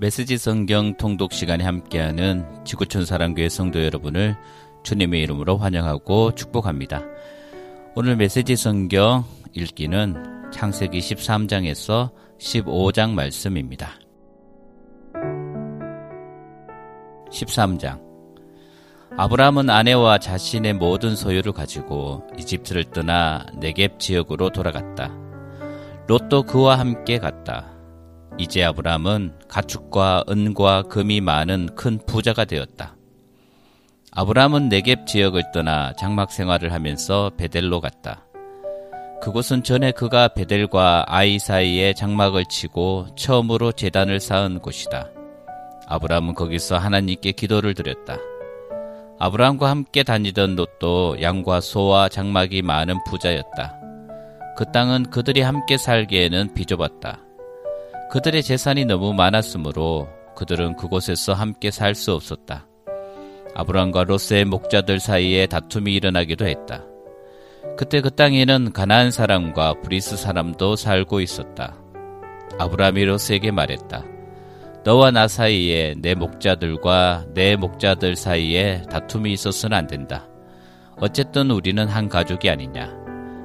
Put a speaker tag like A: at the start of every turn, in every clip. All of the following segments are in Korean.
A: 메시지 성경 통독 시간에 함께하는 지구촌 사랑교회 성도 여러분을 주님의 이름으로 환영하고 축복합니다. 오늘 메시지 성경 읽기는 창세기 13장에서 15장 말씀입니다. 13장 아브라함은 아내와 자신의 모든 소유를 가지고 이집트를 떠나 네겝 지역으로 돌아갔다. 롯도 그와 함께 갔다. 이제 아브라함은 가축과 은과 금이 많은 큰 부자가 되었다. 아브라함은 네겝 지역을 떠나 장막 생활을 하면서 베델로 갔다. 그곳은 전에 그가 베델과 아이 사이에 장막을 치고 처음으로 재단을 쌓은 곳이다. 아브라함은 거기서 하나님께 기도를 드렸다. 아브라함과 함께 다니던 롯도 양과 소와 장막이 많은 부자였다. 그 땅은 그들이 함께 살기에는 비좁았다. 그들의 재산이 너무 많았으므로 그들은 그곳에서 함께 살 수 없었다. 아브람과 롯의 목자들 사이에 다툼이 일어나기도 했다. 그때 그 땅에는 가나안 사람과 브리스 사람도 살고 있었다. 아브라함이 롯에게 말했다. 너와 나 사이에 내 목자들과 내 목자들 사이에 다툼이 있어서는 안 된다. 어쨌든 우리는 한 가족이 아니냐.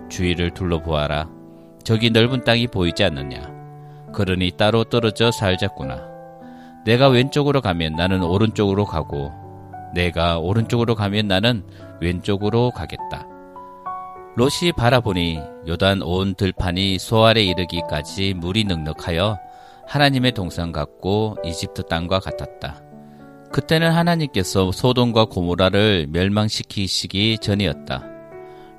A: 주위를 둘러보아라. 저기 넓은 땅이 보이지 않느냐. 그러니 따로 떨어져 살자꾸나. 내가 왼쪽으로 가면 나는 오른쪽으로 가고, 내가 오른쪽으로 가면 나는 왼쪽으로 가겠다. 롯이 바라보니 요단 온 들판이 소알에 이르기까지 물이 넉넉하여 하나님의 동산 같고 이집트 땅과 같았다. 그때는 하나님께서 소돔과 고모라를 멸망시키시기 전이었다.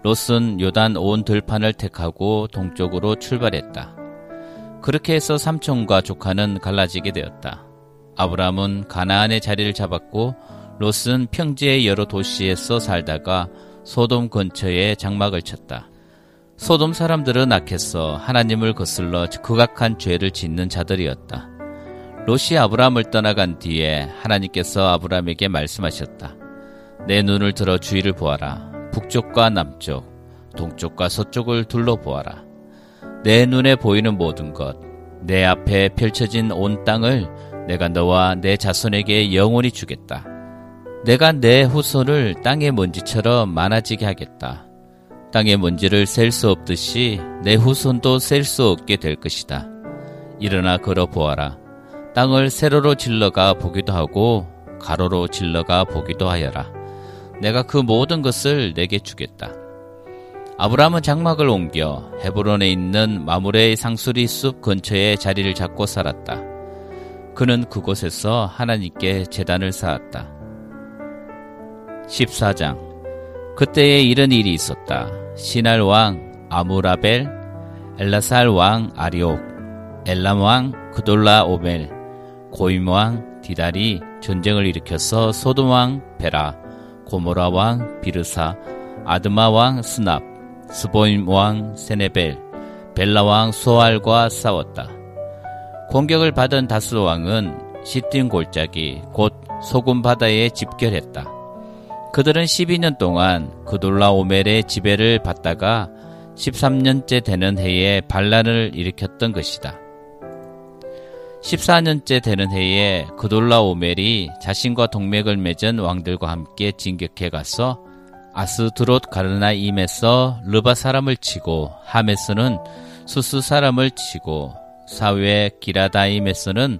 A: 롯은 요단 온 들판을 택하고 동쪽으로 출발했다. 그렇게 해서 삼촌과 조카는 갈라지게 되었다. 아브라함은 가나안의 자리를 잡았고 롯은 평지의 여러 도시에서 살다가 소돔 근처에 장막을 쳤다. 소돔 사람들은 악해서 하나님을 거슬러 극악한 죄를 짓는 자들이었다. 롯이 아브라함을 떠나간 뒤에 하나님께서 아브라함에게 말씀하셨다. 내 눈을 들어 주위를 보아라. 북쪽과 남쪽, 동쪽과 서쪽을 둘러보아라. 내 눈에 보이는 모든 것, 내 앞에 펼쳐진 온 땅을 내가 너와 내 자손에게 영원히 주겠다. 내가 내 후손을 땅의 먼지처럼 많아지게 하겠다. 땅의 먼지를 셀 수 없듯이 내 후손도 셀 수 없게 될 것이다. 일어나 걸어 보아라. 땅을 세로로 질러가 보기도 하고 가로로 질러가 보기도 하여라. 내가 그 모든 것을 내게 주겠다. 아브라함은 장막을 옮겨 헤브론에 있는 마무레의 상수리 숲 근처에 자리를 잡고 살았다. 그는 그곳에서 하나님께 재단을 쌓았다. 14장 그때에 이런 일이 있었다. 시날 왕 아무라벨, 엘라살 왕 아리옥, 엘람 왕 그돌라오멜, 고임 왕 디달이 전쟁을 일으켜서 소돔 왕 베라, 고모라 왕 비르사, 아드마 왕 스납, 스보임 왕 세네벨, 벨라 왕 소알과 싸웠다. 공격을 받은 다섯 왕은 싯딤 골짜기 곧 소금 바다에 집결했다. 그들은 12년 동안 그돌라 오멜의 지배를 받다가 13년째 되는 해에 반란을 일으켰던 것이다. 14년째 되는 해에 그돌라 오멜이 자신과 동맥을 맺은 왕들과 함께 진격해 가서 아스드롯 가르나임에서 르바 사람을 치고 함에서는 수스 사람을 치고 사회 기라다임에서는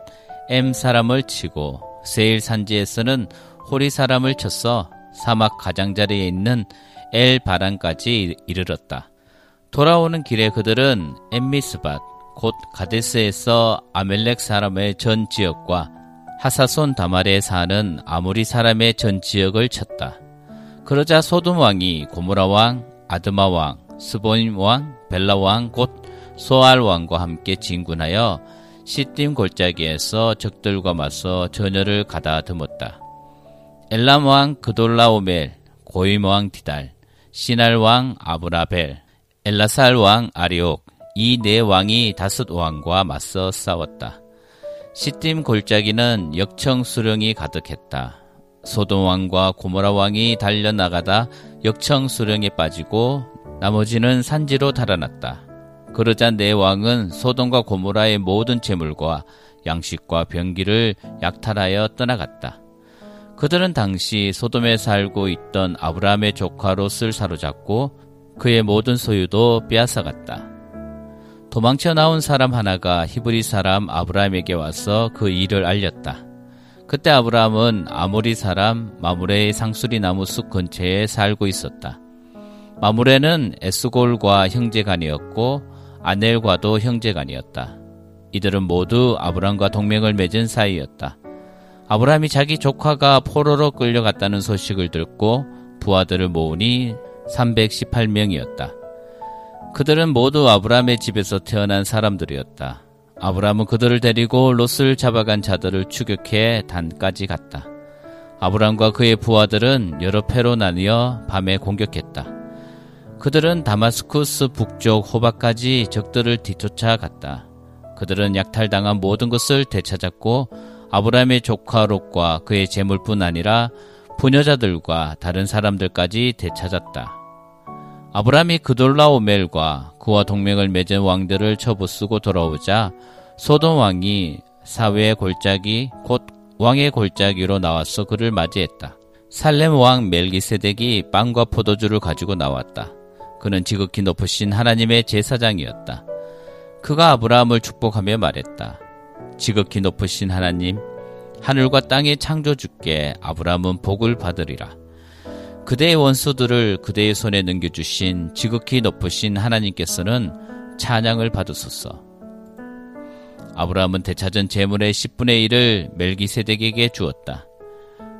A: 엠 사람을 치고 세일 산지에서는 호리 사람을 쳤어 사막 가장자리에 있는 엘 바란까지 이르렀다. 돌아오는 길에 그들은 엠미스밭 곧 가데스에서 아멜렉 사람의 전 지역과 하사손 다말에 사는 아무리 사람의 전 지역을 쳤다. 그러자 소돔 왕이 고무라 왕, 아드마 왕, 스보임 왕, 벨라 왕, 곧 소알 왕과 함께 진군하여 시딤 골짜기에서 적들과 맞서 전열을 가다듬었다. 엘람 왕 그돌라오멜, 고임 왕 디달, 시날 왕 아브라벨, 엘라살 왕 아리옥 이 네 왕이 다섯 왕과 맞서 싸웠다. 시딤 골짜기는 역청 수령이 가득했다. 소돔 왕과 고모라 왕이 달려나가다 역청 수령에 빠지고 나머지는 산지로 달아났다. 그러자 네 왕은 소돔과 고모라의 모든 재물과 양식과 병기를 약탈하여 떠나갔다. 그들은 당시 소돔에 살고 있던 아브라함의 조카 롯을 사로잡고 그의 모든 소유도 빼앗아갔다. 도망쳐 나온 사람 하나가 히브리 사람 아브라함에게 와서 그 일을 알렸다. 그때 아브라함은 아모리 사람 마무레의 상수리 나무 숲 근처에 살고 있었다. 마무레는 에스골과 형제간이었고 아넬과도 형제간이었다. 이들은 모두 아브라함과 동맹을 맺은 사이였다. 아브라함이 자기 조카가 포로로 끌려갔다는 소식을 듣고 부하들을 모으니 318명이었다. 그들은 모두 아브라함의 집에서 태어난 사람들이었다. 아브라함은 그들을 데리고 롯을 잡아간 자들을 추격해 단까지 갔다. 아브라함과 그의 부하들은 여러 패로 나뉘어 밤에 공격했다. 그들은 다마스쿠스 북쪽 호박까지 적들을 뒤쫓아 갔다. 그들은 약탈당한 모든 것을 되찾았고 아브라함의 조카 롯과 그의 재물뿐 아니라 부녀자들과 다른 사람들까지 되찾았다. 아브라함이 그돌라오멜과 그와 동맹을 맺은 왕들을 처부수고 돌아오자 소돔 왕이 사회의 골짜기 곧 왕의 골짜기로 나와서 그를 맞이했다. 살렘 왕 멜기세덱이 빵과 포도주를 가지고 나왔다. 그는 지극히 높으신 하나님의 제사장이었다. 그가 아브라함을 축복하며 말했다. 지극히 높으신 하나님, 하늘과 땅의 창조주께 아브라함은 복을 받으리라. 그대의 원수들을 그대의 손에 넘겨주신 지극히 높으신 하나님께서는 찬양을 받으소서. 아브라함은 되찾은 재물의 10분의 1을 멜기세덱에게 주었다.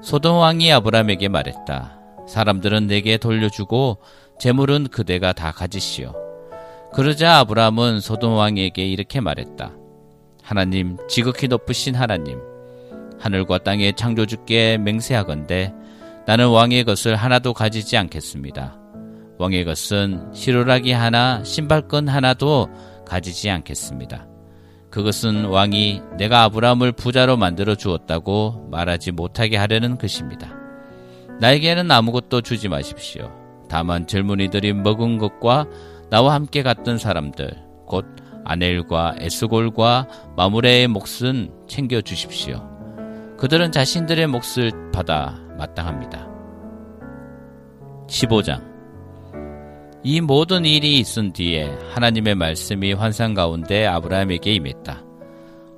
A: 소돔 왕이 아브라함에게 말했다. 사람들은 내게 돌려주고 재물은 그대가 다 가지시오. 그러자 아브라함은 소돔 왕에게 이렇게 말했다. 하나님, 지극히 높으신 하나님, 하늘과 땅의 창조주께 맹세하건대 나는 왕의 것을 하나도 가지지 않겠습니다. 왕의 것은 시로라기 하나, 신발끈 하나도 가지지 않겠습니다. 그것은 왕이 내가 아브라함을 부자로 만들어 주었다고 말하지 못하게 하려는 것입니다. 나에게는 아무것도 주지 마십시오. 다만 젊은이들이 먹은 것과 나와 함께 갔던 사람들, 곧 아넬과 에스골과 마무레의 몫은 챙겨 주십시오. 그들은 자신들의 몫을 받아 마땅합니다. 15장 이 모든 일이 있은 뒤에 하나님의 말씀이 환상 가운데 아브라함에게 임했다.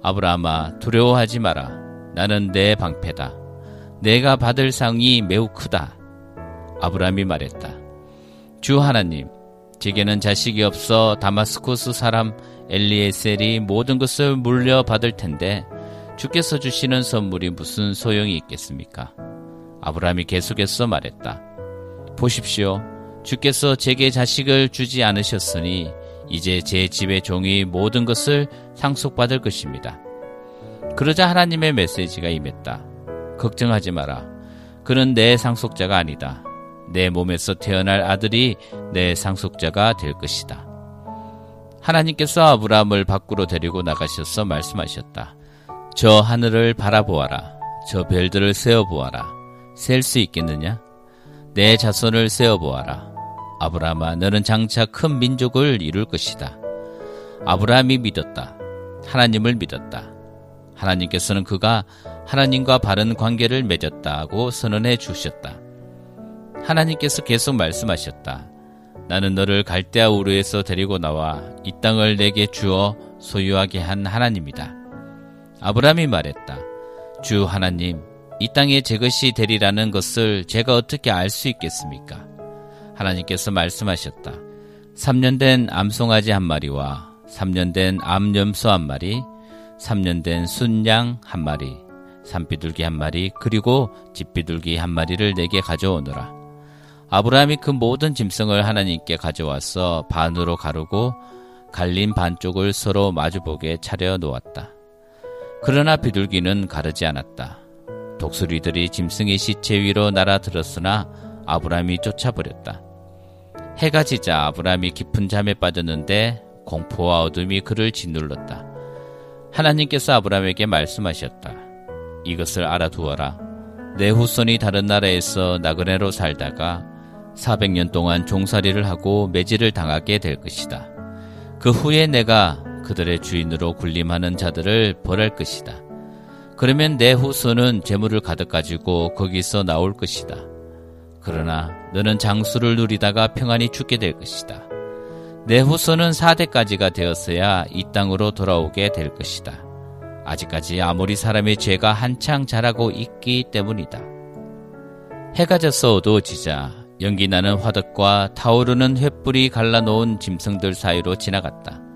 A: 아브라함아 두려워하지 마라. 나는 내 방패다. 내가 받을 상이 매우 크다. 아브라함이 말했다. 주 하나님, 제게는 자식이 없어 다마스쿠스 사람 엘리에셀이 모든 것을 물려받을 텐데 주께서 주시는 선물이 무슨 소용이 있겠습니까? 아브라함이 계속해서 말했다. 보십시오. 주께서 제게 자식을 주지 않으셨으니 이제 제 집의 종이 모든 것을 상속받을 것입니다. 그러자 하나님의 메시지가 임했다. 걱정하지 마라. 그는 내 상속자가 아니다. 내 몸에서 태어날 아들이 내 상속자가 될 것이다. 하나님께서 아브라함을 밖으로 데리고 나가셔서 말씀하셨다. 저 하늘을 바라보아라. 저 별들을 세어보아라. 셀 수 있겠느냐? 내 자손을 세어보아라. 아브라함아, 너는 장차 큰 민족을 이룰 것이다. 아브라함이 믿었다. 하나님을 믿었다. 하나님께서는 그가 하나님과 바른 관계를 맺었다고 선언해 주셨다. 하나님께서 계속 말씀하셨다. 나는 너를 갈대아 우르에서 데리고 나와 이 땅을 내게 주어 소유하게 한 하나님이다. 아브라함이 말했다. 주 하나님, 이 땅에 제 것이 되리라는 것을 제가 어떻게 알 수 있겠습니까? 하나님께서 말씀하셨다. 3년 된 암송아지 한 마리와 3년 된 암염소 한 마리, 3년 된 순양 한 마리, 산비둘기 한 마리, 그리고 집비둘기 한 마리를 내게 가져오너라. 아브라함이 그 모든 짐승을 하나님께 가져와서 반으로 가르고 갈린 반쪽을 서로 마주보게 차려 놓았다. 그러나 비둘기는 가르지 않았다. 독수리들이 짐승의 시체 위로 날아들었으나 아브라함이 쫓아버렸다. 해가 지자 아브라함이 깊은 잠에 빠졌는데 공포와 어둠이 그를 짓눌렀다. 하나님께서 아브라함에게 말씀하셨다. 이것을 알아두어라. 내 후손이 다른 나라에서 나그네로 살다가 400년 동안 종살이를 하고 매질을 당하게 될 것이다. 그 후에 내가 그들의 주인으로 군림하는 자들을 벌할 것이다. 그러면 내 후손은 재물을 가득 가지고 거기서 나올 것이다. 그러나 너는 장수를 누리다가 평안히 죽게 될 것이다. 내 후손은 4대까지가 되었어야 이 땅으로 돌아오게 될 것이다. 아직까지 아무리 사람의 죄가 한창 자라고 있기 때문이다. 해가 져서 어두워지자 연기 나는 화덕과 타오르는 횃불이 갈라놓은 짐승들 사이로 지나갔다.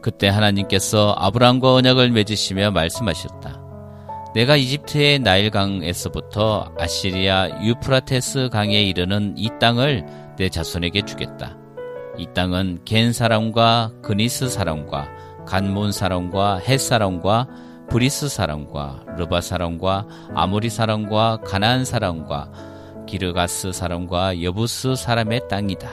A: 그때 하나님께서 아브라함과 언약을 맺으시며 말씀하셨다. 내가 이집트의 나일강에서부터 아시리아 유프라테스 강에 이르는 이 땅을 네 자손에게 주겠다. 이 땅은 겐 사람과 그니스 사람과 갓몬 사람과 헷 사람과 브리스 사람과 르바 사람과 아모리 사람과 가나안 사람과 기르가스 사람과 여부스 사람의 땅이다.